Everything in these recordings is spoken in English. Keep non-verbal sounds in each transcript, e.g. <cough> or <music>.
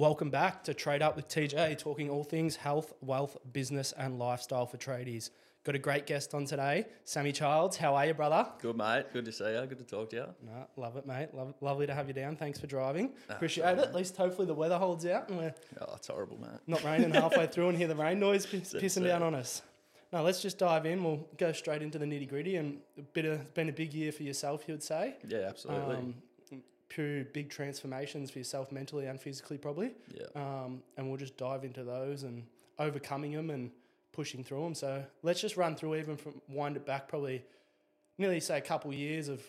Welcome back to Trade Up with TJ, talking all things health, wealth, business, and lifestyle for tradies. Got a great guest on today, Sammy Childs. How are you, brother? Good, mate. Good to see you. Good to talk to you. No, love it, mate. Love, lovely to have you down. Thanks for driving. Ah, Appreciate sorry, it. At least hopefully the weather holds out and we're Oh, it's horrible, mate. not raining halfway through and hear the rain noise That's pissing down on us. No, let's just dive in. We'll go straight into the nitty gritty and a bit of, it's been a big year for yourself, you would say. Yeah, absolutely. Um, pure big transformations for yourself mentally and physically, probably. yeah. um, and we'll just dive into those and overcoming them and pushing through them. So let's just run through even from wind it back probably nearly say a couple years of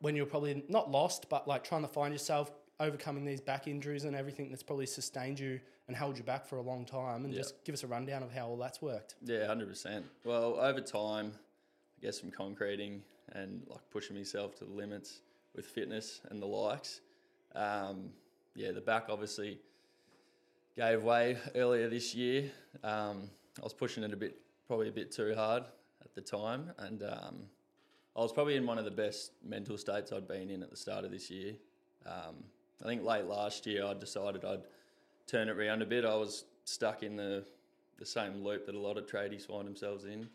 when you're probably not lost, but like trying to find yourself overcoming these back injuries and everything that's probably sustained you and held you back for a long time and Yeah. just give us a rundown of how all that's worked. Yeah, hundred percent. Well, over time, I guess from concreting and like pushing myself to the limits with fitness and the likes. Um, yeah, the back obviously gave way earlier this year. Um, I was pushing it a bit, probably a bit too hard at the time, and um, I was probably in one of the best mental states I'd been in at the start of this year. Um, I think late last year I decided I'd turn it around a bit. I was stuck in the the same loop that a lot of tradies find themselves in,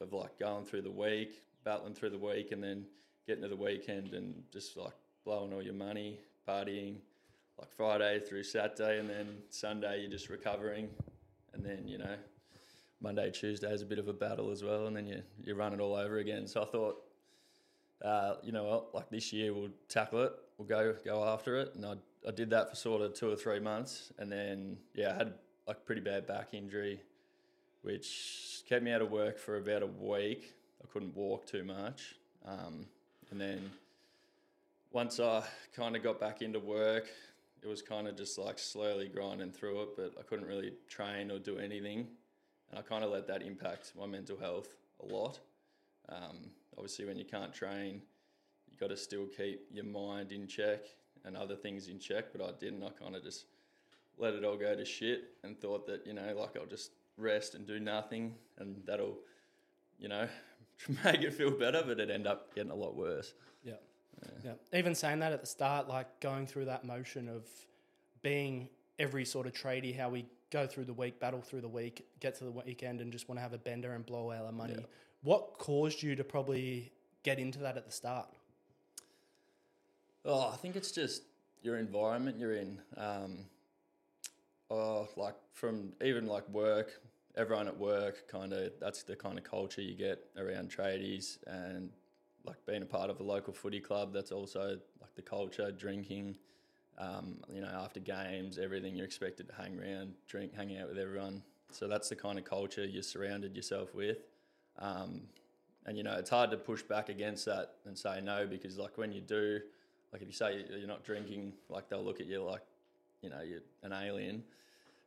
of like going through the week, battling through the week, and then getting to the weekend and just like blowing all your money, partying, like Friday through Saturday, and then Sunday you're just recovering, and then you know Monday, Tuesday is a bit of a battle as well, and then you you run it all over again. So I thought, uh, you know what, like this year we'll tackle it, we'll go go after it, and I I did that for sort of two or three months, and then yeah, I had like pretty bad back injury, which kept me out of work for about a week. I couldn't walk too much, um, and then once I kind of got back into work, it was kind of just like slowly grinding through it, but I couldn't really train or do anything. And I kind of let that impact my mental health a lot. Um, obviously, when you can't train, you got to still keep your mind in check and other things in check, but I didn't. I kind of just let it all go to shit and thought that, you know, like I'll just rest and do nothing and that'll, you know, <laughs> make it feel better, but it end up getting a lot worse. Yeah. Yeah. Even saying that at the start, like going through that motion of being every sort of tradie, how we go through the week, battle through the week, get to the weekend and just want to have a bender and blow all our money. Yeah. What caused you to probably get into that at the start? Oh, I think it's just your environment you're in. Um, oh, like from even like work, everyone at work, kind of that's the kind of culture you get around tradies, and like being a part of a local footy club. That's also like the culture, drinking. Um, you know, after games, everything you're expected to hang around, drink, hang out with everyone. So that's the kind of culture you're surrounded yourself with. Um, and you know, it's hard to push back against that and say no because like when you do, like if you say you're not drinking, like they'll look at you like, you know, you're an alien.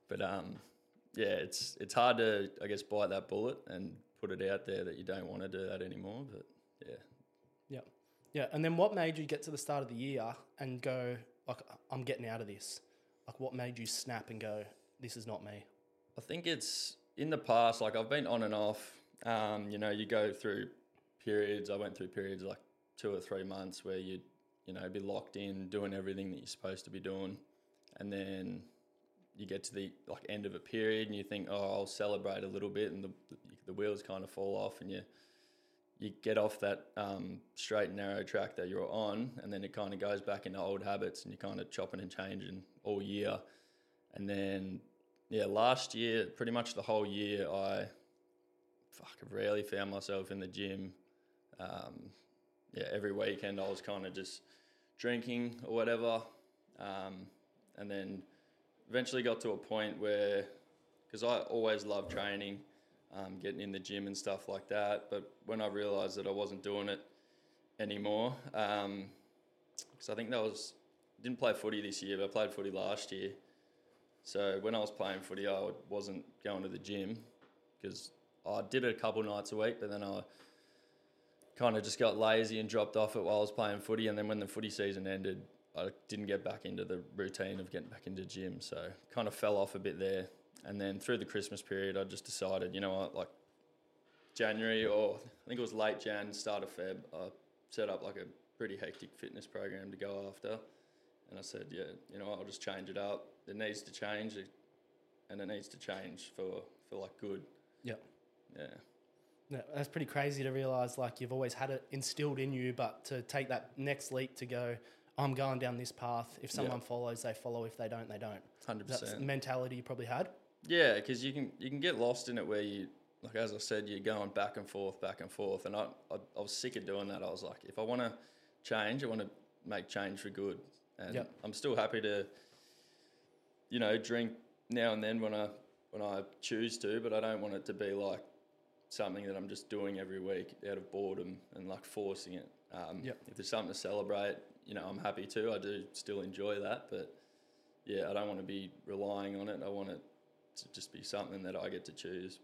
But um, yeah, it's it's hard to I guess bite that bullet and put it out there that you don't want to do that anymore. But yeah, Yeah. Yeah. And then what made you get to the start of the year and go, like, I'm getting out of this? Like, what made you snap and go, this is not me? I think it's in the past, like I've been on and off. Um, you know, you go through periods. I went through periods like two or three months where you'd, you know, be locked in doing everything that you're supposed to be doing. And then you get to the like end of a period and you think, oh, I'll celebrate a little bit, and the the wheels kind of fall off, and you you get off that um, straight and narrow track that you're on, and then it kind of goes back into old habits, and you're kind of chopping and changing all year, and then yeah, last year, pretty much the whole year, I fuck, I rarely found myself in the gym. Um, yeah, every weekend I was kind of just drinking or whatever, um, and then eventually got to a point where, because I always loved training, um, getting in the gym and stuff like that, but when I realised that I wasn't doing it anymore, because I think that was didn't play footy this year, but I played footy last year. So when I was playing footy, I wasn't going to the gym because I did it a couple nights a week, but then I kind of just got lazy and dropped off it while I was playing footy. And then when the footy season ended, I didn't get back into the routine of getting back into gym. So kind of fell off a bit there. And then through the Christmas period, I just decided, you know what, like January or I think it was late Jan, start of Feb, I set up like a pretty hectic fitness program to go after. and I said, yeah, you know, what, I'll just change it up. It needs to change, and it needs to change for for like good. Yep. Yeah. Yeah, that's pretty crazy to realize like you've always had it instilled in you, but to take that next leap to go, I'm going down this path. If someone follows, they follow. If they don't, they don't. Hundred That's the percent. mentality you probably had. Yeah, because you can you can get lost in it where you like as I said, you're going back and forth, back and forth, and I I, I was sick of doing that. I was like, if I want to change, I want to make change for good, and Yep. I'm still happy to, you know, drink now and then when I when I choose to, but I don't want it to be like something that I'm just doing every week out of boredom and like forcing it. Um, Yep. If there's something to celebrate, you know, I'm happy to. I do still enjoy that, but yeah, I don't want to be relying on it. I want it to just be something that I get to choose.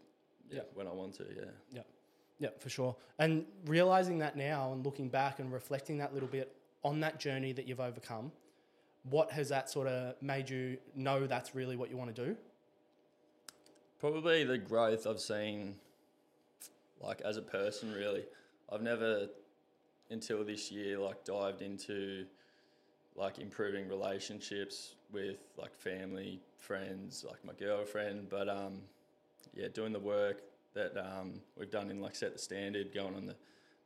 Yeah, Yep. when I want to. Yeah. Yeah. Yeah, for sure. And realizing that now and looking back and reflecting that little bit on that journey that you've overcome, what has that sort of made you know that's really what you want to do? Probably the growth I've seen, like as a person, really. I've never, until this year, like dived into, like improving relationships with like family, friends, like my girlfriend. But um, yeah, doing the work that um, we've done in like set the standard, going on the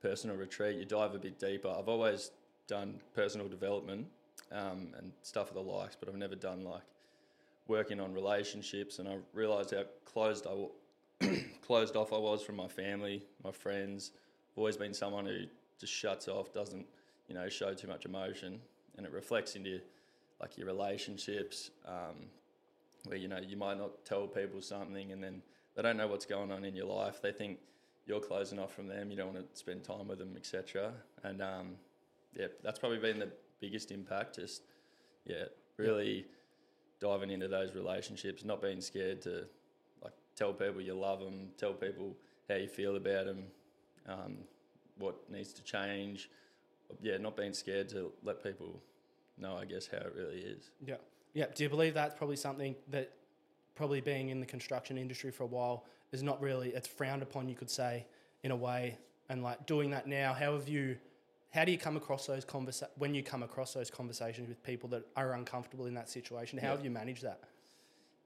personal retreat, you dive a bit deeper. I've always done personal development um, and stuff of the likes, but I've never done like working on relationships, and I realised how closed I w- <clears throat> closed off I was from my family, my friends. I've always been someone who just shuts off, doesn't you know show too much emotion, and it reflects into like your relationships, um, where you know you might not tell people something, and then they don't know what's going on in your life. They think you're closing off from them. You don't want to spend time with them, etc. And um, yeah, that's probably been the biggest impact. Just yeah, really diving into those relationships, not being scared to like tell people you love them, tell people how you feel about them, um, what needs to change. Yeah, not being scared to let people know, I guess, how it really is. Yeah. Yeah. Do you believe that's probably something that probably being in the construction industry for a while is not really, it's frowned upon, you could say, in a way. And like doing that now, how have you, how do you come across those conversa- when you come across those conversations with people that are uncomfortable in that situation? How Yeah. have you managed that?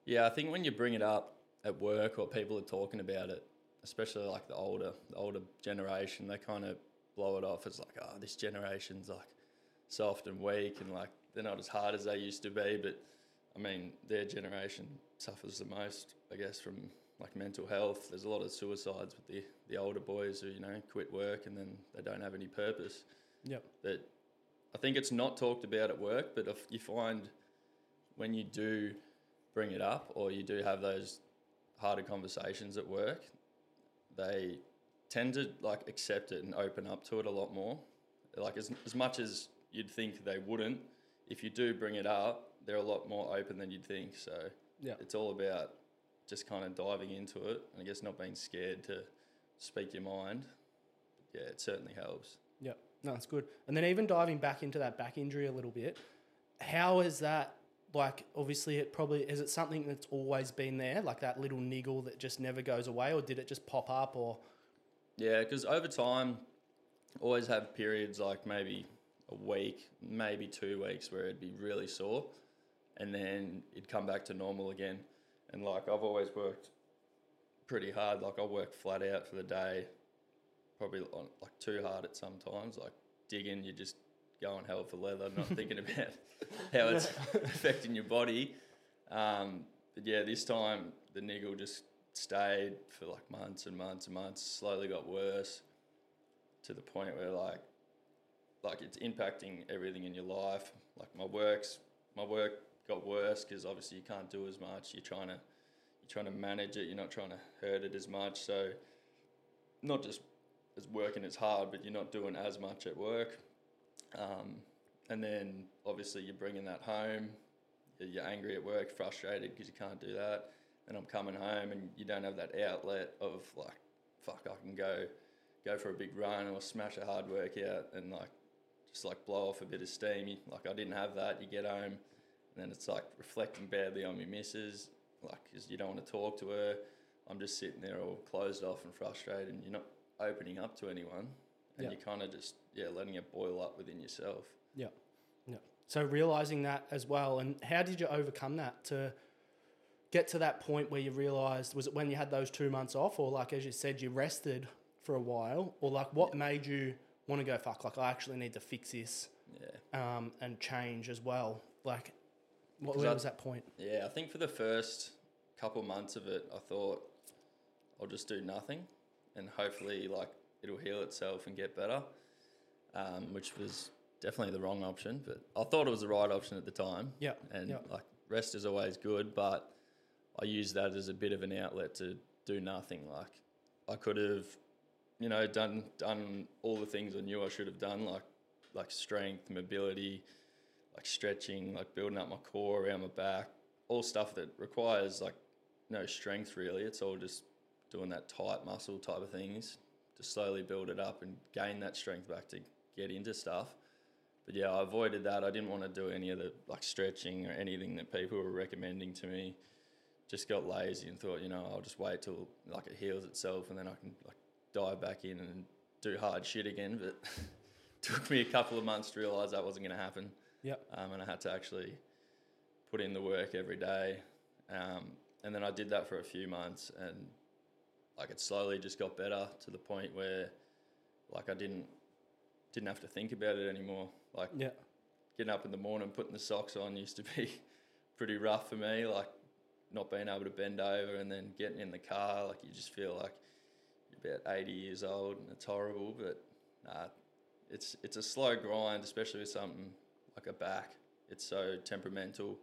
Yeah, I think when you bring it up at work or people are talking about it, especially like the older, the older generation, they kind of blow it off as like, oh, this generation's like soft and weak and like they're not as hard as they used to be. But I mean, their generation suffers the most, I guess, from like mental health. There's a lot of suicides with the, the older boys who, you know, quit work and then they don't have any purpose. Yep. But I think it's not talked about at work, but if you find when you do bring it up or you do have those harder conversations at work, they tend to like accept it and open up to it a lot more. Like as, as much as you'd think they wouldn't, if you do bring it up, they're a lot more open than you'd think. So Yeah. it's all about just kind of diving into it and I guess not being scared to speak your mind. Yeah, it certainly helps. Yeah, No, that's good. And then even diving back into that back injury a little bit, how is that like obviously it probably is it something that's always been there, like that little niggle that just never goes away, or did it just pop up or Yeah, because over time, always have periods like maybe a week, maybe two weeks where it'd be really sore, and then it'd come back to normal again. And like I've always worked pretty hard. Like I'll work flat out for the day, probably like too hard at some times. Like digging, you just going hell for leather, not thinking <laughs> about how it's <laughs> affecting your body. Um, but yeah, this time the niggle just stayed for like months and months and months. Slowly got worse to the point where like like it's impacting everything in your life. Like my works, my work got worse because obviously you can't do as much. You're trying to you're trying to manage it. You're not trying to hurt it as much. So not just as working as hard, but you're not doing as much at work. Um, and then obviously you're bringing that home. You're angry at work, frustrated because you can't do that. And I'm coming home and you don't have that outlet of like, fuck, I can go go for a big run or smash a hard workout and like just like blow off a bit of steam. Like I didn't have that. You get home and then it's like reflecting badly on your missus, like because you don't want to talk to her. I'm just sitting there all closed off and frustrated, and you're not opening up to anyone, and Yeah. you're kind of just yeah letting it boil up within yourself. Yeah. Yeah. So realizing that as well, and how did you overcome that to get to that point where you realized? Was it when you had those two months off, or like as you said, you rested for a while, or like what made you want to go fuck? Like I actually need to fix this Yeah. um, and change as well. Like, what, where I- was that point? Yeah, I think for the first couple months of it, I thought I'll just do nothing, and hopefully, like it'll heal itself and get better. Um, which was definitely the wrong option, but I thought it was the right option at the time. Yeah, And yeah. like rest is always good, but I use that as a bit of an outlet to do nothing. Like I could have, you know, done done all the things I knew I should have done, like like strength, mobility, like stretching, like building up my core around my back, all stuff that requires like no strength really. It's all just doing that tight muscle type of things to slowly build it up and gain that strength back to get into stuff. But yeah, I avoided that. I didn't want to do any of the like stretching or anything that people were recommending to me. Just got lazy and thought, you know, I'll just wait till like it heals itself and then I can like dive back in and do hard shit again. But <laughs> took me a couple of months to realize that wasn't going to happen. Yep. Um, and I had to actually put in the work every day. Um, and then I did that for a few months and like it slowly just got better to the point where like I didn't didn't have to think about it anymore. Like Yeah, getting up in the morning, putting the socks on used to be <laughs> pretty rough for me. Like not being able to bend over and then getting in the car, like you just feel like you're about 80 years old and it's horrible. But nah, it's it's a slow grind, especially with something like a back. It's so temperamental,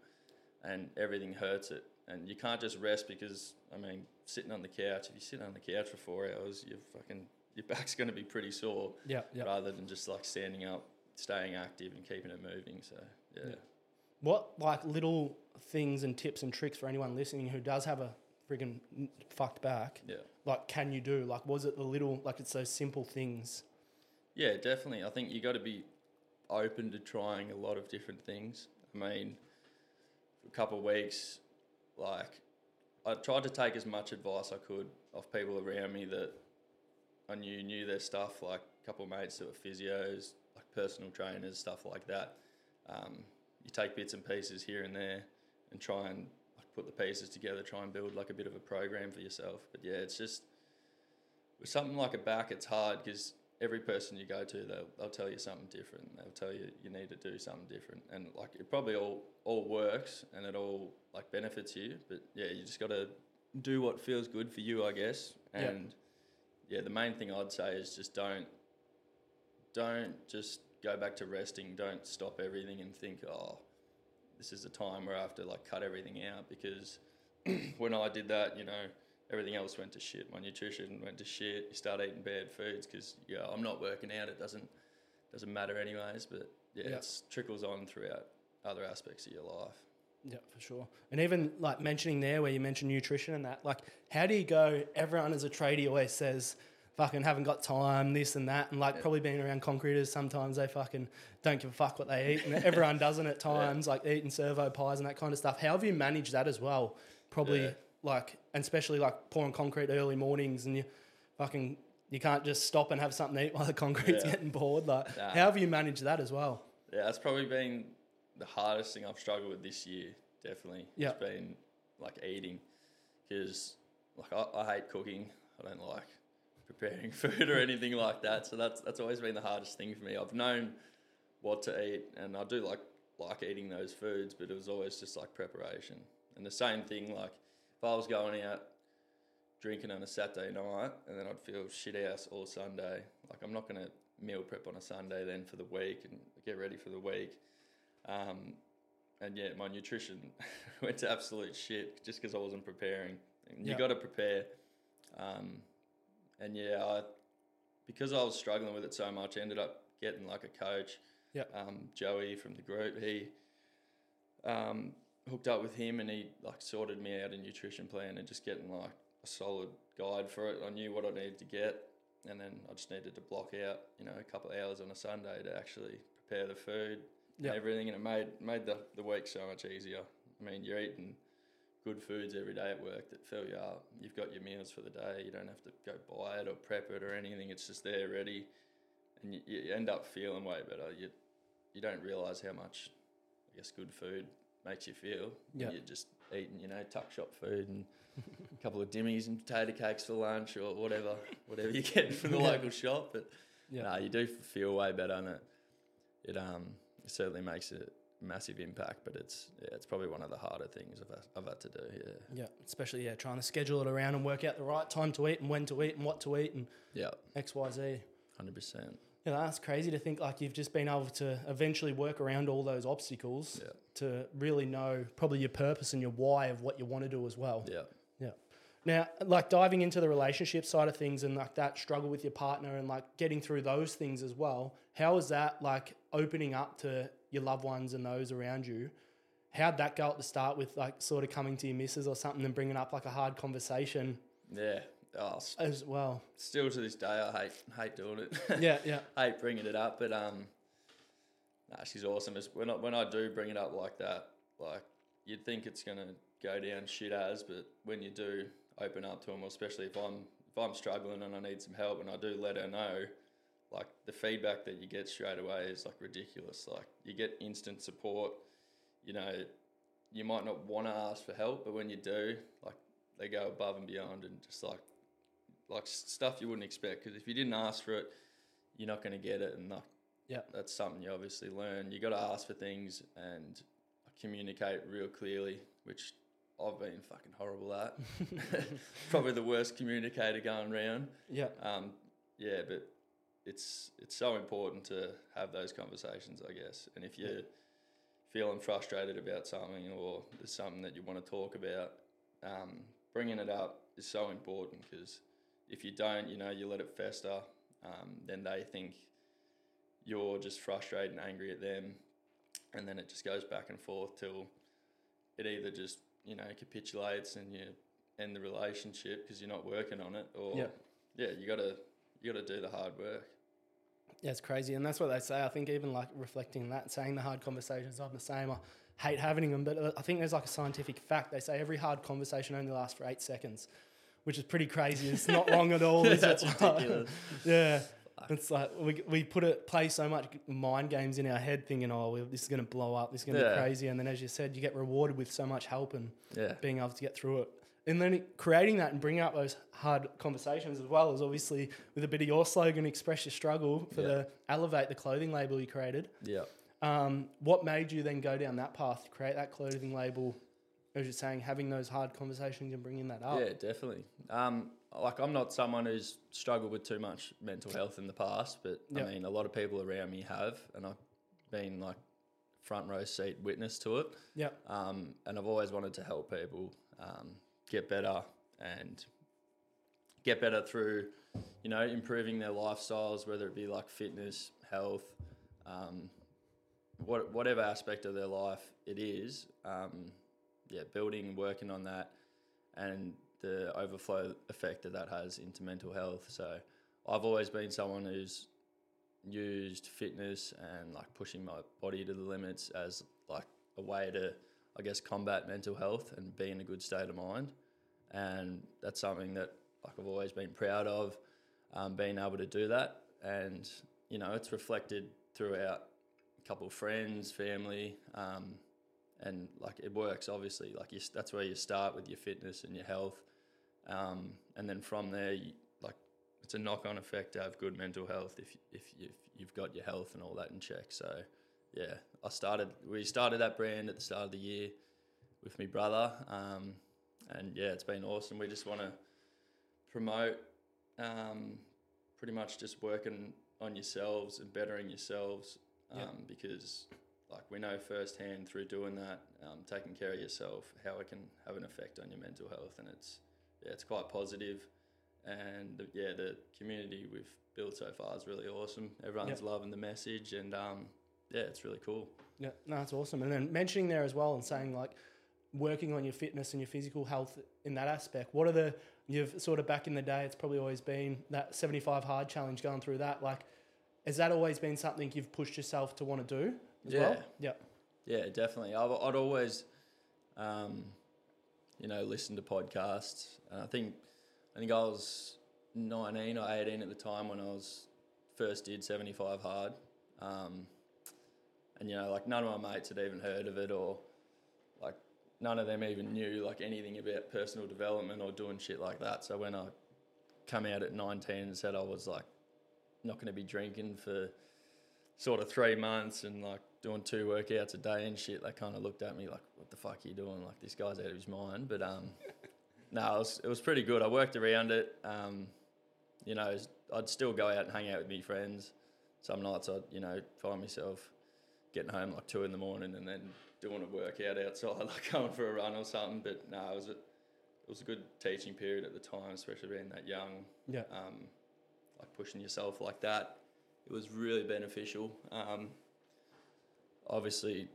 and everything hurts it. And you can't just rest because I mean, sitting on the couch. If you sit on the couch for four hours, you fucking your back's going to be pretty sore yeah, yeah. rather than just like standing up, staying active, and keeping it moving. So yeah, Yeah. What like little things and tips and tricks for anyone listening who does have a friggin' fucked back? yeah, Like, can you do? Like, was it the little like it's those simple things? yeah, definitely. I think you got to be open to trying a lot of different things. I mean, for a couple of weeks, like I tried to take as much advice I could of people around me that I knew knew their stuff, like a couple of mates that were physios, like personal trainers, stuff like that. Um, you take bits and pieces here and there and try and like, put the pieces together, try and build like a bit of a program for yourself. But yeah, it's just with something like a back, it's hard because every person you go to, they'll, they'll tell you something different. They'll tell you you need to do something different, and like it probably all all works and it all like benefits you. But yeah, you just got to do what feels good for you, I guess. Yeah. And yeah, the main thing I'd say is just don't don't just go back to resting. Don't stop everything and think, oh, this is the time where I have to like cut everything out because <clears throat> when I did that, you know, everything else went to shit. My nutrition went to shit. You start eating bad foods because yeah, I'm not working out. It doesn't doesn't matter anyways. But yeah, Yeah. it's trickles on throughout other aspects of your life. Yeah, for sure. And even like mentioning there where you mentioned nutrition and that, like, how do you go? Everyone as a tradie always says, fucking haven't got time, this and that. And like, Yeah. probably being around concreters, sometimes they fucking don't give a fuck what they eat. And everyone doesn't at <laughs> times, like eating servo pies and that kind of stuff. How have you managed that as well? Probably Yeah. Like, and especially like pouring concrete early mornings and you fucking, you can't just stop and have something to eat <laughs> while the concrete's Yeah. getting poured. Like, Nah. how have you managed that as well? Yeah, that's probably been the hardest thing I've struggled with this year. Definitely, Yeah. it's been like eating because like I, I hate cooking. I don't like preparing <laughs> food or anything like that. So that's that's always been the hardest thing for me. I've known what to eat, and I do like like eating those foods, but it was always just like preparation. And the same thing, like if I was going out drinking on a Saturday night, and then I'd feel shit ass all Sunday. Like I'm not gonna meal prep on a Sunday then for the week and get ready for the week. Um, and yeah, my nutrition <laughs> went to absolute shit just because I wasn't preparing. And Yeah. You got to prepare. Um, and yeah, I, because I was struggling with it so much, I ended up getting like a coach. Yeah. Um, Joey from the group, he um, hooked up with him and he like sorted me out a nutrition plan and just getting like a solid guide for it. I knew what I needed to get, and then I just needed to block out, you know, a couple of hours on a Sunday to actually prepare the food Yeah. and everything, and it made made the, the week so much easier. I mean, you're eating good foods every day at work that fill you up. You've got your meals for the day. You don't have to go buy it or prep it or anything. It's just there ready, and you, you end up feeling way better. You you don't realize how much I guess good food makes you feel. Yeah. You're just eating, you know, tuck shop food and a couple of dimmies and potato cakes for lunch or whatever, whatever you get from the Yeah. local shop. But Yeah. nah, you do feel way better, and it it um it certainly makes a massive impact. But it's yeah, it's probably one of the harder things I've had, I've had to do. Yeah, Yeah, especially yeah, trying to schedule it around and work out the right time to eat and when to eat and what to eat and yeah, X, Y, Z. hundred percent. Yeah, that's crazy to think like you've just been able to eventually work around all those obstacles Yeah, to really know probably your purpose and your why of what you want to do as well. Yeah. Yeah. Now, like diving into the relationship side of things and like that struggle with your partner and like getting through those things as well. How is that like opening up to your loved ones and those around you? How'd that go at the start with like sort of coming to your missus or something and bringing up like a hard conversation Yeah. Oh, as well? still to this day, I hate hate doing it. <laughs> Yeah, yeah, hate bringing it up, but um, nah, she's awesome. It's when I, when I do bring it up like that, like you'd think it's gonna go down shit as, but when you do open up to them, especially if I'm if I'm struggling and I need some help, and I do let her know, like the feedback that you get straight away is like ridiculous. Like you get instant support. You know, you might not want to ask for help, but when you do, like they go above and beyond and just like like stuff you wouldn't expect. Because if you didn't ask for it, you're not going to get it, and like, Yeah. that's something you obviously learn. You got to ask for things and communicate real clearly, which I've been fucking horrible at. <laughs> <laughs> Probably the worst communicator going round. yeah, Um, yeah, but it's it's so important to have those conversations, I guess. And if you're feeling frustrated about something or there's something that you want to talk about, um, bringing it up is so important because if you don't, you know, you let it fester, um, then they think you're just frustrated and angry at them, and then it just goes back and forth till it either just you know capitulates and you end the relationship because you're not working on it, or Yeah. yeah, you gotta you gotta do the hard work. yeah. It's crazy, and that's what they say. I think even like reflecting on that, saying the hard conversations, I'm the same. I hate having them, but I think there's like a scientific fact. They say every hard conversation only lasts for eight seconds, which is pretty crazy. It's not <laughs> long at all. is That's it? ridiculous. <laughs> yeah. It's like we, we put it play so much mind games in our head, thinking, "Oh, this is going to blow up. This is going to Yeah. be crazy." And then, as you said, you get rewarded with so much help and Yeah, being able to get through it. And then creating that and bringing up those hard conversations as well is obviously with a bit of your slogan, express your struggle for Yeah. the elevate the clothing label you created. yeah. Um, what made you then go down that path to create that clothing label? As you're saying, having those hard conversations and bringing that up. Yeah, definitely. Um, like I'm not someone who's struggled with too much mental health in the past, but Yeah. I mean, a lot of people around me have, and I've been like front row seat witness to it. Yeah. Um, and I've always wanted to help people um, get better and get better through, you know, improving their lifestyles, whether it be like fitness, health, um, what, whatever aspect of their life it is. Um, yeah, building, working on that, and the overflow effect that that has into mental health. So I've always been someone who's used fitness and like pushing my body to the limits as like a way to, I guess, combat mental health and be in a good state of mind. And that's something that like I've always been proud of, um, being able to do that. And you know, it's reflected throughout a couple of friends, family, um, and like it works. Obviously, like you, that's where you start with your fitness and your health, um, and then from there, you, like it's a knock-on effect to have good mental health if if you've, you've got your health and all that in check. So yeah, I started. We started that brand at the start of the year with my brother, um, and yeah, it's been awesome. We just want to promote um, pretty much just working on yourselves and bettering yourselves um, Yeah. because like we know firsthand through doing that um, taking care of yourself how it can have an effect on your mental health and it's yeah it's quite positive. and the, yeah the community we've built so far is really awesome everyone's loving the message and um, yeah it's really cool Yeah, no, that's awesome. And then mentioning there as well and saying like working on your fitness and your physical health in that aspect. What are the you've sort of back in the day? It's probably always been that seventy-five hard challenge. Going through that, like, has that always been something you've pushed yourself to want to do? As Well? Yeah. Yeah, definitely. I've, I'd always, um, you know, listen to podcasts. And I think, I think I was 19 or 18 at the time when I was first did 75 hard. Um, and you know, like none of my mates had even heard of it, or like none of them even knew like anything about personal development or doing shit like that. So when I come out at 19 and said I was like not going to be drinking for sort of three months and like doing two workouts a day and shit, they kind of looked at me like, "What the fuck are you doing? Like this guy's out of his mind." But um, <laughs> no, it was it was pretty good. I worked around it. Um, you know, I'd still go out and hang out with my friends. Some nights I'd you know find myself getting home like two in the morning and then doing a workout outside, <laughs> like going for a run or something. But no, it was a, it was a good teaching period at the time, especially being that young. Yeah. Um, like pushing yourself like that, it was really beneficial. Um, obviously,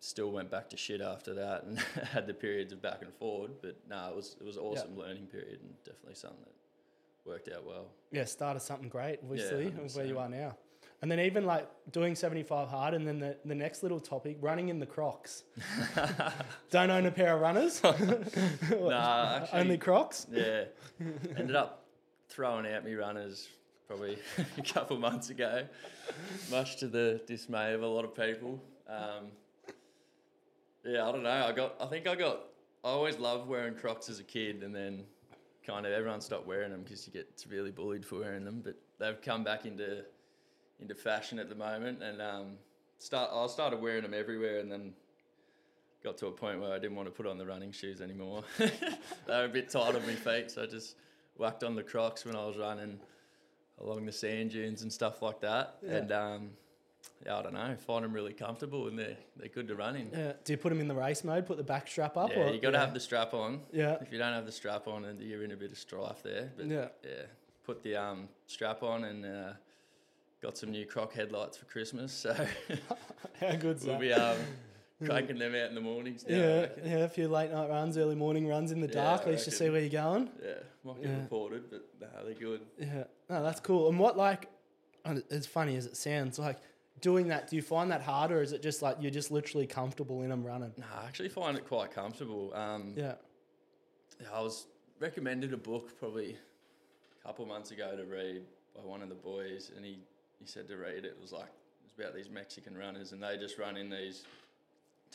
still went back to shit after that and <laughs> had the periods of back and forward. But no, it was it was an awesome learning period and definitely something that worked out well. Yeah, started something great, obviously, Yeah, where you are now. And then even like doing 75 hard, and then the, the next little topic, running in the Crocs. <laughs> Don't own a pair of runners, <laughs> nah, actually, only Crocs. yeah. Ended up throwing out me runners probably <laughs> a couple months ago, much to the dismay of a lot of people. Um, yeah, I don't know. I got. I think I got. I always loved wearing Crocs as a kid, and then kind of everyone stopped wearing them because you get severely bullied for wearing them. But they've come back into into fashion at the moment, and um, start. I started wearing them everywhere, and then got to a point where I didn't want to put on the running shoes anymore. <laughs> they were a bit tight on my feet, so I just whacked on the Crocs when I was running along the sand dunes and stuff like that. Yeah. And um, yeah, I don't know, find them really comfortable and they're they're good to run in. Yeah. Do you put them in the race mode? Put the back strap up? Yeah, or, you got to yeah. have the strap on. Yeah. If you don't have the strap on, then you're in a bit of strife there. But Yeah. yeah, put the um, strap on and uh, got some new Croc headlights for Christmas. So <laughs> How good's <laughs> we'll that? be um, cranking them out in the mornings. Now, yeah, yeah, a few late night runs, early morning runs in the Yeah, dark, I at least to see where you're going. Yeah, might get Yeah. reported, but nah, they're good. Yeah, no, that's cool. And what like, as funny as it sounds, like doing that, do you find that hard, or is it just like you're just literally comfortable in them running? Nah, I actually find it quite comfortable. Um, Yeah, Yeah, I was recommended a book probably a couple months ago to read by one of the boys, and he, he said to read it. It was like it was about these Mexican runners, and they just run in these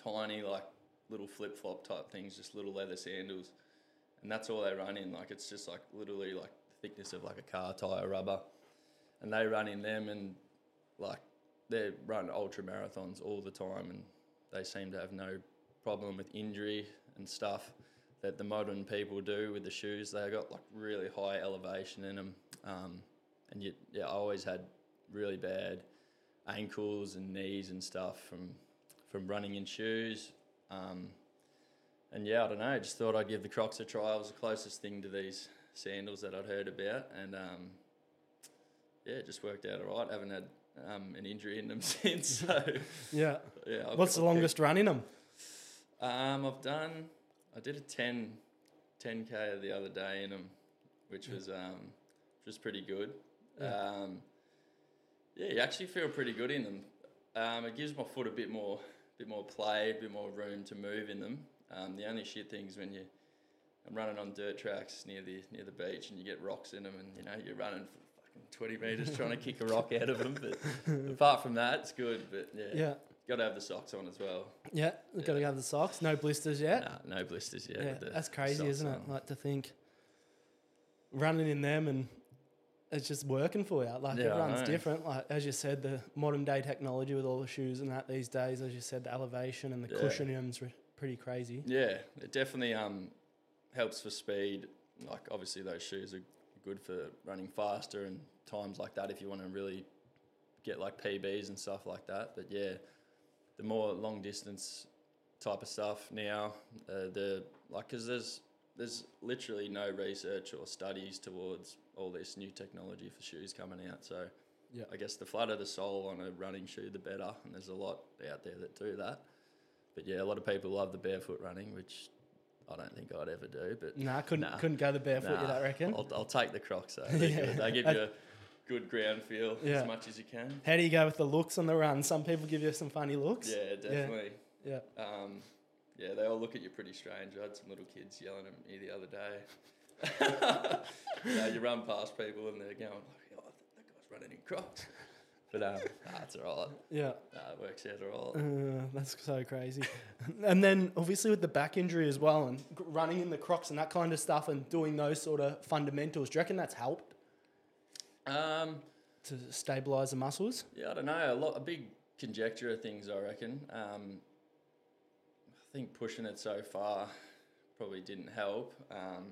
tiny like little flip flop type things, just little leather sandals, and that's all they run in. Like it's just like literally like the thickness of like a car tire rubber, and they run in them, and like they run ultra marathons all the time, and they seem to have no problem with injury and stuff that the modern people do with the shoes. They got like really high elevation in them, um, and you, yeah, I always had really bad ankles and knees and stuff from from running in shoes. Um, and yeah, I don't know. I just thought I'd give the Crocs a try. It was the closest thing to these sandals that I'd heard about, and um, yeah, it just worked out all right. I haven't had um, an injury in them <laughs> since. So <laughs> yeah. yeah. I'll- What's the longest run in them? um, I've done. I did a 10, 10k the other day in them, which was um, which was pretty good. Yeah. Um, yeah, you actually feel pretty good in them. Um, it gives my foot a bit more, bit more play, a bit more room to move in them. Um, the only shit thing is when you, I'm running on dirt tracks near the near the beach and you get rocks in them and you know you're running for fucking 20 meters trying to kick a rock out of them. But <laughs> apart from that, it's good. But yeah, Yeah, got to have the socks on as well. yeah. Got to have the socks. No blisters yet. Nah, no blisters yet. yeah, that's crazy, isn't it? on. Like to think running in them and it's just working for you. Like Yeah, everyone's different. Like as you said, the modern day technology with all the shoes and that these days, as you said, the elevation and the Yeah. cushioning's re- pretty crazy. Yeah, it definitely um, helps for speed. Like obviously those shoes are good for running faster and times like that if you want to really get like PBs and stuff like that. But yeah, the more long distance type of stuff now, uh, the like because there's there's literally no research or studies towards all this new technology for shoes coming out. So Yeah. I guess the flatter the sole on a running shoe, the better. And there's a lot out there that do that. But yeah, a lot of people love the barefoot running, which I don't think I'd ever do. But Nah, couldn't Nah. couldn't go the barefoot. You nah, don't reckon? I'll, I'll take the Crocs though. <laughs> Yeah. They give you a <laughs> good ground feel Yeah. as much as you can. How do you go with the looks on the run? Some people give you some funny looks. Yeah, definitely. Yeah. Um, yeah, they all look at you pretty strange. I had some little kids yelling at me the other day. <laughs> yeah, you run past people and they're going, like, oh, that guy's running in Crocs. <laughs> but um, nah, it's all right. Yeah. Nah, it works out all right. Uh, that's so crazy. and then obviously with the back injury as well, and running in the crocs and that kind of stuff, and doing those sort of fundamentals. Do you reckon that's helped Um, to stabilize the muscles? yeah, I don't know. A lot, a big conjecture of things, I reckon. Um, I think pushing it so far probably didn't help. Um,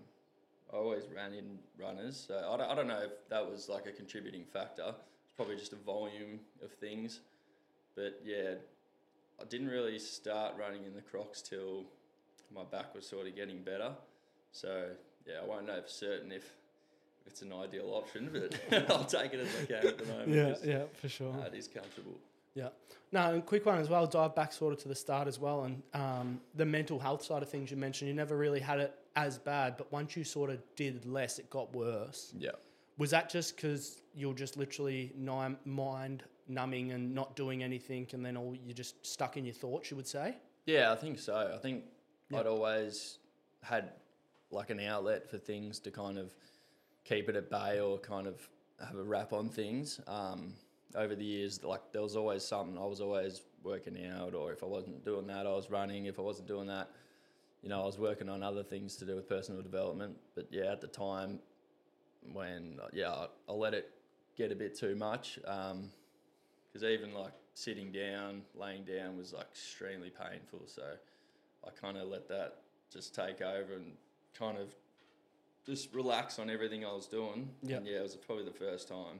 I always ran in runners, so I don't, I don't know if that was like a contributing factor. It's probably just a volume of things, but yeah, I didn't really start running in the Crocs till my back was sort of getting better. So yeah, I won't know for certain if, it's an ideal option, but <laughs> I'll take it as I can at the moment. Yeah, yeah, for sure. uh, it is comfortable. Yeah. No, and quick one as well. Dive back sort of to the start as well, and um, the mental health side of things you mentioned. You never really had it as bad, but once you sort of did less, it got worse. Yeah. Was that just because you're just literally ni- mind numbing and not doing anything, and then all you're just stuck in your thoughts? You would say. Yeah, I think so. I think Yeah. I'd always had like an outlet for things to kind of keep it at bay or kind of have a wrap on things. Um, over the years, like there was always something. I was always working out, or if I wasn't doing that, I was running. If I wasn't doing that, you know, I was working on other things to do with personal development. But yeah, at the time, when yeah, I, I let it get a bit too much. Because even like sitting down, laying down was like extremely painful. So I kind of let that just take over and kind of just relax on everything I was doing. Yeah. And yeah, it was probably the first time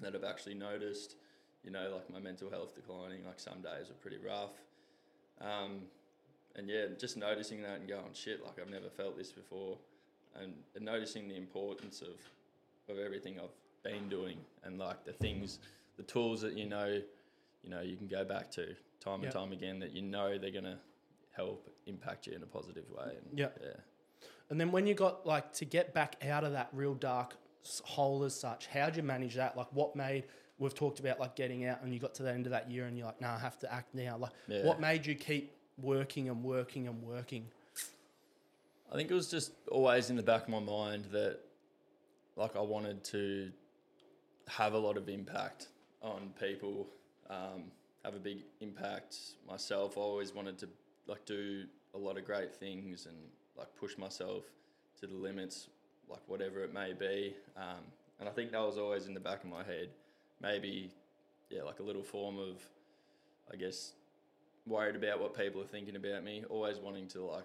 that I've actually noticed, you know, like my mental health declining. Like some days were pretty rough. Um, and yeah, just noticing that and going, shit, like I've never felt this before. And, and noticing the importance of, of everything I've been doing and like the things, the tools that you know, you know, you can go back to time Yeah. and time again that you know they're going to help impact you in a positive way. And Yeah. Yeah. And then when you got like to get back out of that real dark hole as such, how'd you manage that? Like, what made we've talked about like getting out, and you got to the end of that year, and you're like, nah, I have to act now. Like, Yeah. what made you keep working and working and working? I think it was just always in the back of my mind that like I wanted to have a lot of impact on people, um, have a big impact myself. I always wanted to like do a lot of great things and like push myself to the limits, like whatever it may be. Um, and I think that was always in the back of my head. Maybe, yeah, like a little form of, I guess, worried about what people are thinking about me. Always wanting to like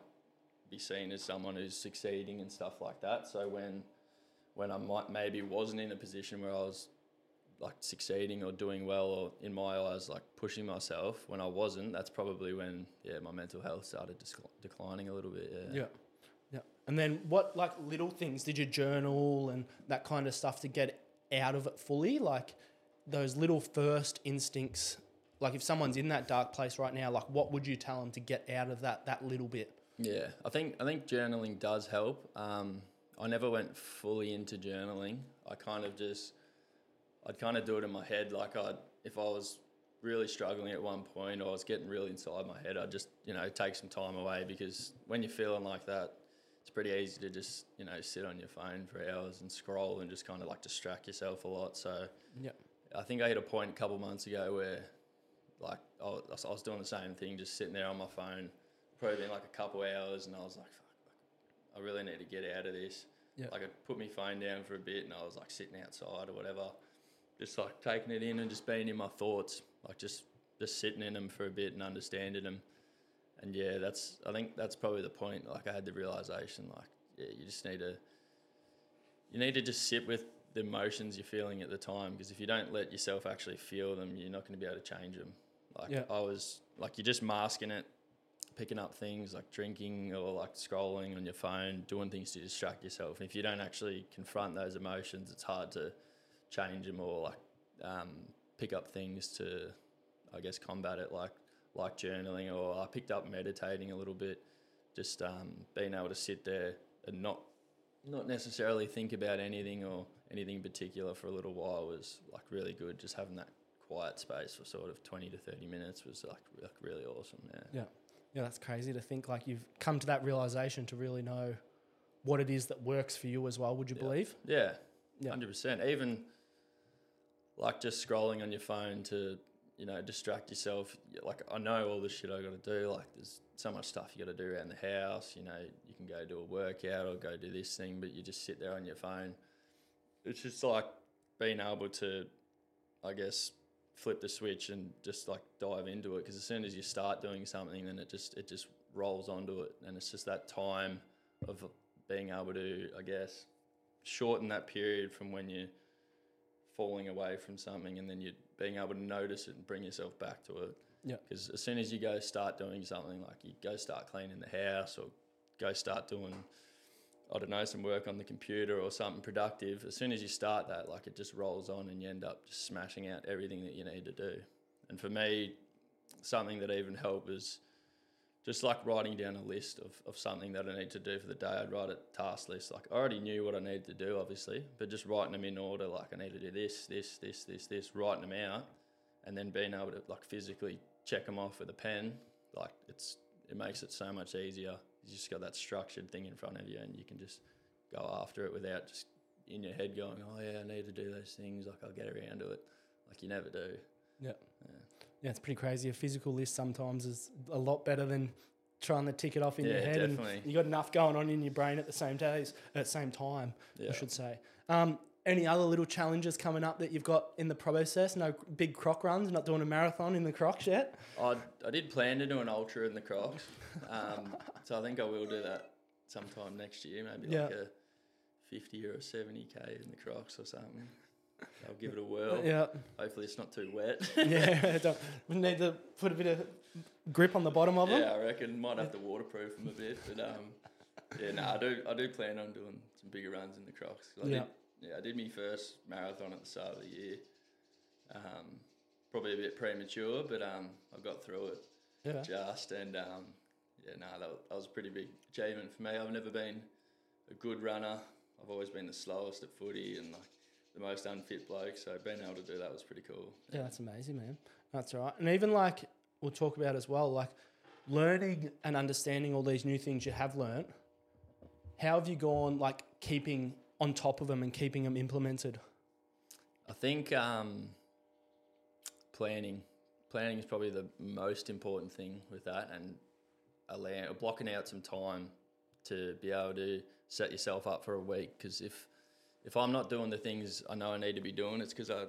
be seen as someone who's succeeding and stuff like that. So when when I might maybe wasn't in a position where I was like succeeding or doing well or in my eyes like pushing myself when I wasn't, that's probably when yeah my mental health started discl- declining a little bit. Yeah. Yeah. Yeah. And then what like little things did you journal and that kind of stuff to get out of it fully? Like those little first instincts. Like if someone's in that dark place right now, like what would you tell them to get out of that that little bit? Yeah, I think I think journaling does help. Um, I never went fully into journaling. I kind of just I'd kind of do it in my head. Like I, if I was really struggling at one point or I was getting really inside my head, I'd just you know take some time away because when you're feeling like that, it's pretty easy to just you know sit on your phone for hours and scroll and just kind of like distract yourself a lot. So Yeah. I think I hit a point a couple months ago where, like, I was, I was doing the same thing, just sitting there on my phone, probably been like a couple hours, and I was like, fuck, I really need to get out of this. Yeah. Like, I put my phone down for a bit, and I was like sitting outside or whatever, just like taking it in and just being in my thoughts, like just just sitting in them for a bit and understanding them. And yeah, that's I think that's probably the point. Like, I had the realization, like, yeah, you just need to you need to just sit with the emotions you're feeling at the time because if you don't let yourself actually feel them, you're not going to be able to change them. Like Yeah. I was like you're just masking it, picking up things like drinking or like scrolling on your phone, doing things to distract yourself. If you don't actually confront those emotions, it's hard to change them or like um, pick up things to, I guess, combat it. Like like journaling or I picked up meditating a little bit, just um, being able to sit there and not not necessarily think about anything or anything in particular for a little while was like really good. Just having that quiet space for sort of 20 to 30 minutes was like, like really awesome. Yeah. Yeah. Yeah, that's crazy to think like you've come to that realization to really know what it is that works for you as well, would you Yeah. believe? Yeah. Yeah. 100%. Even like just scrolling on your phone to you know distract yourself. Like I know all the shit I got to do. Like there's so much stuff you got to do around the house. You know, you can go do a workout or go do this thing, but you just sit there on your phone. It's just like being able to, I guess, flip the switch and just like dive into it. Because as soon as you start doing something, then it just it just rolls onto it, and it's just that time of being able to, I guess, shorten that period from when you're falling away from something and then you're being able to notice it and bring yourself back to it. Yeah. Because as soon as you go start doing something, like you go start cleaning the house or go start doing, I don't know, some work on the computer or something productive, as soon as you start that, like it just rolls on and you end up just smashing out everything that you need to do. And for me, something that even helped was just like writing down a list of, of something that I need to do for the day. I'd write a task list. Like I already knew what I needed to do, obviously, but just writing them in order. Like I need to do this, this, this, this, this, writing them out, and then being able to like physically check them off with a pen. Like it's it makes it so much easier. You just got that structured thing in front of you, and you can just go after it without just in your head going, "Oh yeah, I need to do those things." Like I'll get around to it. Like you never do. Yeah. Yeah, it's pretty crazy. A physical list sometimes is a lot better than trying to tick it off in your Yeah, head. definitely. And you got enough going on in your brain at the same days, at the same time, Yeah. I should say. Um, any other little challenges coming up that you've got in the process? No big croc runs, not doing a marathon in the crocs yet? I, I did plan to do an ultra in the Crocs, um, so I think I will do that sometime next year. Maybe like a fifty or a seventy k in the Crocs or something. I'll give it a whirl. Yeah, Hopefully it's not too wet. <laughs> yeah. don't, we need to put a bit of grip on the bottom of them. yeah, I reckon might have to waterproof them a bit, but um, yeah, no, I do I do plan on doing some bigger runs in the Crocs. I Yeah. did, yeah, I did my first marathon at the start of the year. Um, probably a bit premature, but um, I got through it. Yeah. just and um, yeah, no, that, that was a pretty big achievement for me. I've never been a good runner. I've always been the slowest at footy and like the most unfit bloke. So being able to do that was pretty cool. Yeah, that's amazing, man. That's all right. And even like we'll talk about as well, like learning and understanding all these new things you have learnt. How have you gone like keeping on top of them and keeping them implemented? I think um, planning, planning is probably the most important thing with that, and allow, blocking out some time to be able to set yourself up for a week. Because if if I'm not doing the things I know I need to be doing, it's because I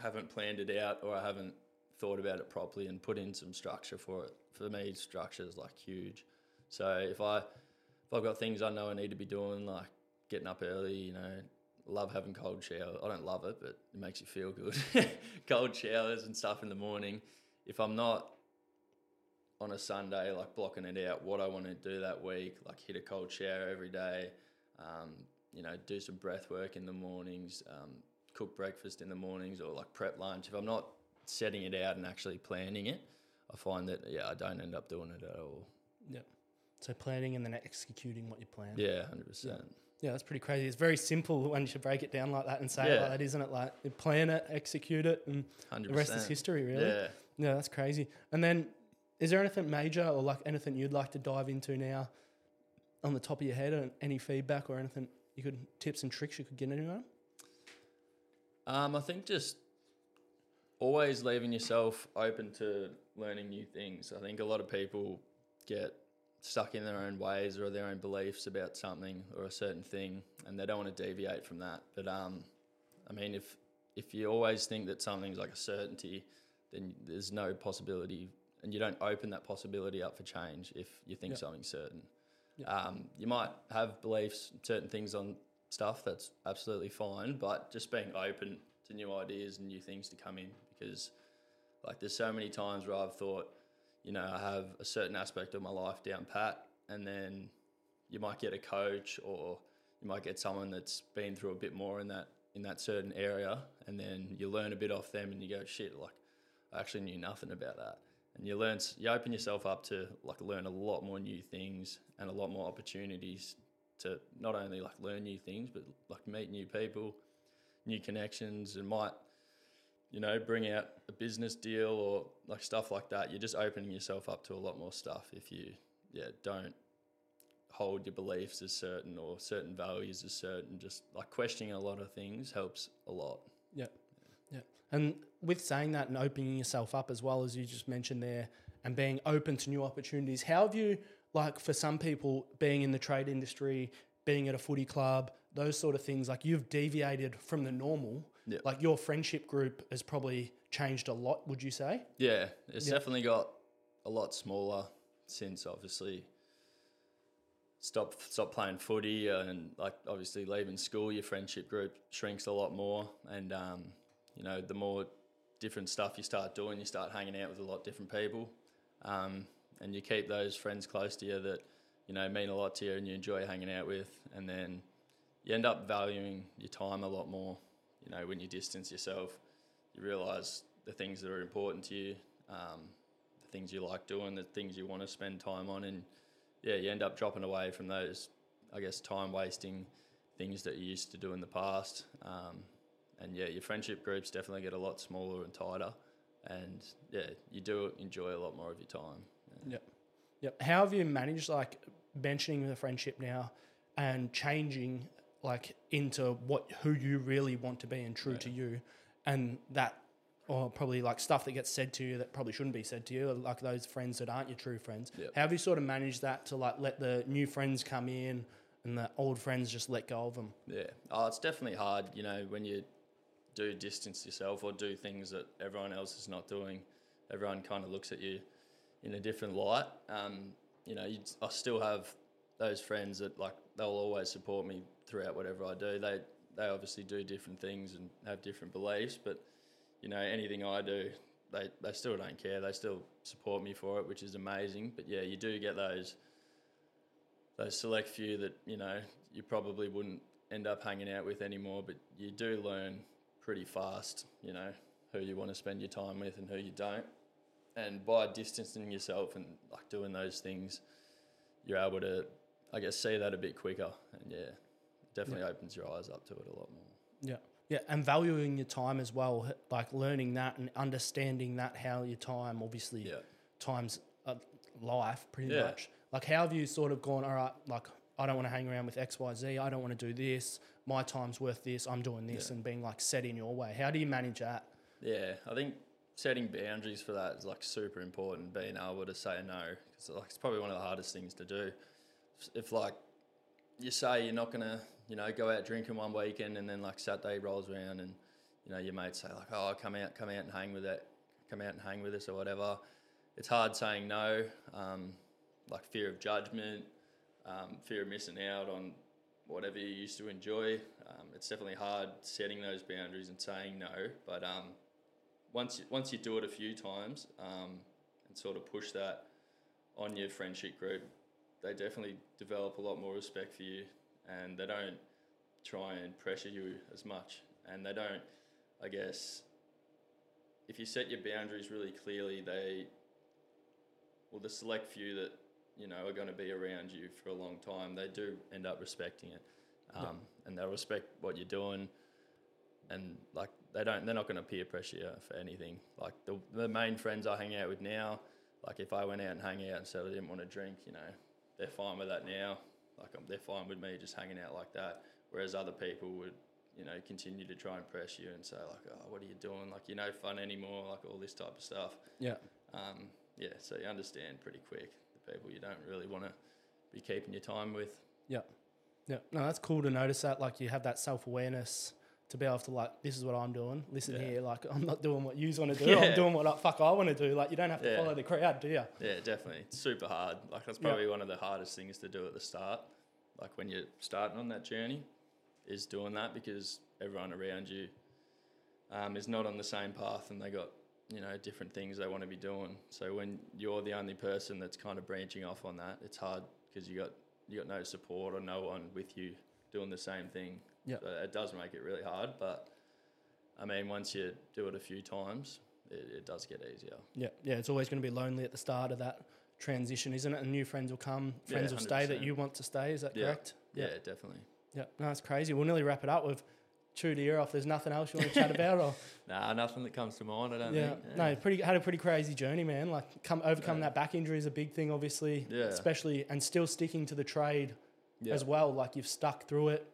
haven't planned it out or I haven't thought about it properly and put in some structure for it. For me, structure is like huge. So if I if I've got things I know I need to be doing, like getting up early, you know, love having cold shower. I don't love it, but it makes you feel good. <laughs> cold showers and stuff in the morning. If I'm not on a Sunday, like blocking it out, what I want to do that week, like hit a cold shower every day, um, you know, do some breath work in the mornings, um, cook breakfast in the mornings, or like prep lunch. If I'm not setting it out and actually planning it, I find that yeah, I don't end up doing it at all. Yeah. So planning and then executing what you plan. Yeah, hundred percent. Yeah, that's pretty crazy. It's very simple when you should break it down like that and say it like that, isn't it? Like you plan it, execute it, and Hundred the rest is history, really. Yeah. Yeah, that's crazy. And then, is there anything major or like anything you'd like to dive into now, on the top of your head, and any feedback or anything you could tips and tricks you could get anyone? Um, I think just always leaving yourself open to learning new things. I think a lot of people get stuck in their own ways or their own beliefs about something or a certain thing, and they don't want to deviate from that. But um, I mean, if if you always think that something's like a certainty, then there's no possibility, and you don't open that possibility up for change if you think something's certain. Um, you might have beliefs, certain things on stuff that's absolutely fine, but just being open to new ideas and new things to come in because, like, there's so many times where I've thought, you know, I have a certain aspect of my life down pat, and then you might get a coach or you might get someone that's been through a bit more in that in that certain area, and then you learn a bit off them, and you go, shit, like, I actually knew nothing about that. And you learn, you open yourself up to like learn a lot more new things and a lot more opportunities to not only like learn new things, but like meet new people, new connections, and might, you know, bring out a business deal or like stuff like that. You're just opening yourself up to a lot more stuff if you, yeah, don't hold your beliefs as certain or certain values as certain. Just like questioning a lot of things helps a lot. Yeah. Yeah. And with saying that and opening yourself up as well as you just mentioned there, and being open to new opportunities, how have you like for some people being in the trade industry, being at a footy club, those sort of things, like you've deviated from the normal. Yeah. Like your friendship group has probably changed a lot, would you say? Yeah, it's Yeah. definitely got a lot smaller since obviously stop stop playing footy and like obviously leaving school, your friendship group shrinks a lot more, and um, you know the more different stuff you start doing, you start hanging out with a lot different people, um, and you keep those friends close to you that you know mean a lot to you and you enjoy hanging out with, and then you end up valuing your time a lot more. You know when you distance yourself, you realise the things that are important to you, um, the things you like doing, the things you want to spend time on, and yeah, you end up dropping away from those, I guess, time wasting things that you used to do in the past. Um, and yeah, your friendship groups definitely get a lot smaller and tighter, and yeah, you do enjoy a lot more of your time. Yeah. Yep. Yep. How have you managed like mentioning the friendship now and changing like into what who you really want to be and true to you and that or probably like stuff that gets said to you that probably shouldn't be said to you, like those friends that aren't your true friends. Yep. How have you sort of managed that to like let the new friends come in and the old friends just let go of them? Yeah. Oh, it's definitely hard, you know, when you do distance yourself or do things that everyone else is not doing. Everyone kind of looks at you in a different light. Um, you know, you, I still have those friends that like they'll always support me throughout whatever I do. They they obviously do different things and have different beliefs, but you know, anything I do, they, they still don't care. They still support me for it, which is amazing. But yeah, you do get those those select few that you know you probably wouldn't end up hanging out with anymore. But you do learn pretty fast, you know, who you want to spend your time with and who you don't. And by distancing yourself and like doing those things, you're able to, I guess, see that a bit quicker. And yeah, definitely opens your eyes up to it a lot more. Yeah. Yeah, and valuing your time as well, like learning that and understanding that how your time obviously Yeah. times uh, life pretty Yeah. much. Like, how have you sort of gone, all right, like, I don't want to hang around with XYZ, I don't want to do this, my time's worth this, I'm doing this, Yeah. and being like set in your way. How do you manage that? Yeah, I think setting boundaries for that is like super important. Being able to say no, because like it's probably one of the hardest things to do. If, if like you say you're not gonna, you know, go out drinking one weekend, and then like Saturday rolls around, and you know your mates say like, oh, come out, come out and hang with it, come out and hang with us or whatever. It's hard saying no, um, like fear of judgment, um, fear of missing out on whatever you used to enjoy. Um, it's definitely hard setting those boundaries and saying no, but um, once you, once you do it a few times um, and sort of push that on your friendship group, they definitely develop a lot more respect for you, and they don't try and pressure you as much, and they don't, I guess. If you set your boundaries really clearly, they, well, the select few that you know are going to be around you for a long time, they do end up respecting it, um, and they'll respect what you're doing. And like they don't they're not going to peer pressure you for anything. Like the, the main friends i hang out with now like if i went out and hang out and said i didn't want to drink you know they're fine with that now like um, they're fine with me just hanging out like that whereas other people would you know continue to try and press you and say like oh what are you doing like you're no fun anymore like all this type of stuff Yeah. um, yeah so you understand pretty quick the people you don't really want to be keeping your time with Yeah. Yeah. No, that's cool to notice that. Like, you have that self awareness to be able to, like, this is what I'm doing. Listen Yeah. here. Like, I'm not doing what you want to do. <laughs> Yeah. I'm doing what, like, fuck, I want to do. Like, you don't have to Yeah. follow the crowd, do you? Yeah, definitely. It's super hard. Like that's probably one of the hardest things to do at the start. Like when you're starting on that journey, is doing that because everyone around you um, is not on the same path and they got you know different things they want to be doing. So when you're the only person that's kind of branching off on that, it's hard because you got you got no support or no one with you doing the same thing. Yeah. So it does make it really hard, but I mean, once you do it a few times, it, it does get easier. Yeah, yeah, it's always going to be lonely at the start of that transition, isn't it? And new friends will come, Yeah, friends will stay that you want to stay. Is that Yeah. correct? Yeah, definitely. Yeah, no, it's crazy. We'll nearly wrap it up. We've chewed your ear off. There's nothing else you want to chat about, or <laughs> Nah, nothing that comes to mind. I don't yeah, think. no, pretty had a pretty crazy journey, man. Like come overcoming Yeah. that back injury is a big thing, obviously. Yeah. especially and still sticking to the trade Yeah. as well. Like you've stuck through it,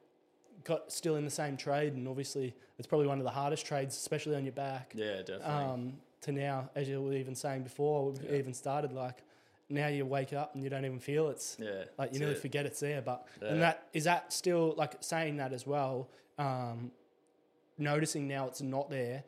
got still in the same trade, and obviously it's probably one of the hardest trades, especially on your back. Yeah, definitely. Um, to now, as you were even saying before, we Yeah. even started like now you wake up and you don't even feel it's yeah. like you nearly it. forget it's there. But Yeah. and that is that still like saying that as well. Um, noticing now it's not there.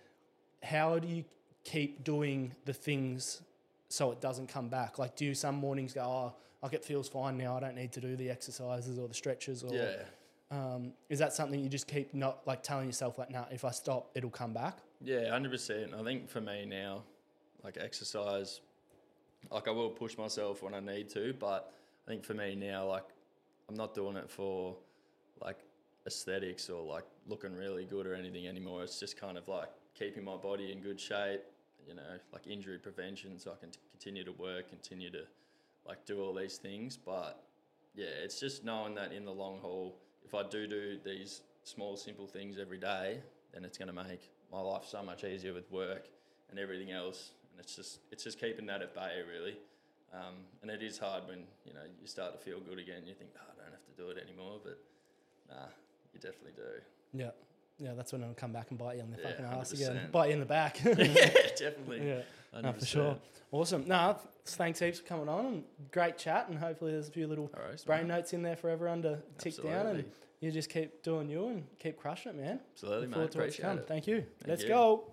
How do you keep doing the things so it doesn't come back? Like, do you some mornings go, oh, like it feels fine now. I don't need to do the exercises or the stretches or Yeah. Um, is that something you just keep not like telling yourself like, nah, if I stop, it'll come back? Yeah, hundred percent. I think for me now, like exercise, like I will push myself when I need to, but I think for me now, like I'm not doing it for like aesthetics or like looking really good or anything anymore. It's just kind of like keeping my body in good shape, you know, like injury prevention, so I can t- continue to work, continue to like do all these things. But yeah, it's just knowing that in the long haul, if I do do these small, simple things every day, then it's going to make my life so much easier with work and everything else. And it's just it's just keeping that at bay, really. Um, and it is hard when you know you start to feel good again. You think, oh, I don't have to do it anymore, but nah, you definitely do. Yeah. Yeah, that's when it'll come back and bite you on the Yeah, fucking ass again. 100%. Bite you in the back. <laughs> yeah, definitely. yeah. No, for sure. Awesome. No, thanks heaps for coming on and great chat. And hopefully there's a few little right, brain notes in there for everyone to tick down. And you just keep doing you and keep crushing it, man. Absolutely, Look mate. forward to what's Appreciate it. Thank you. Thank Let's you. go.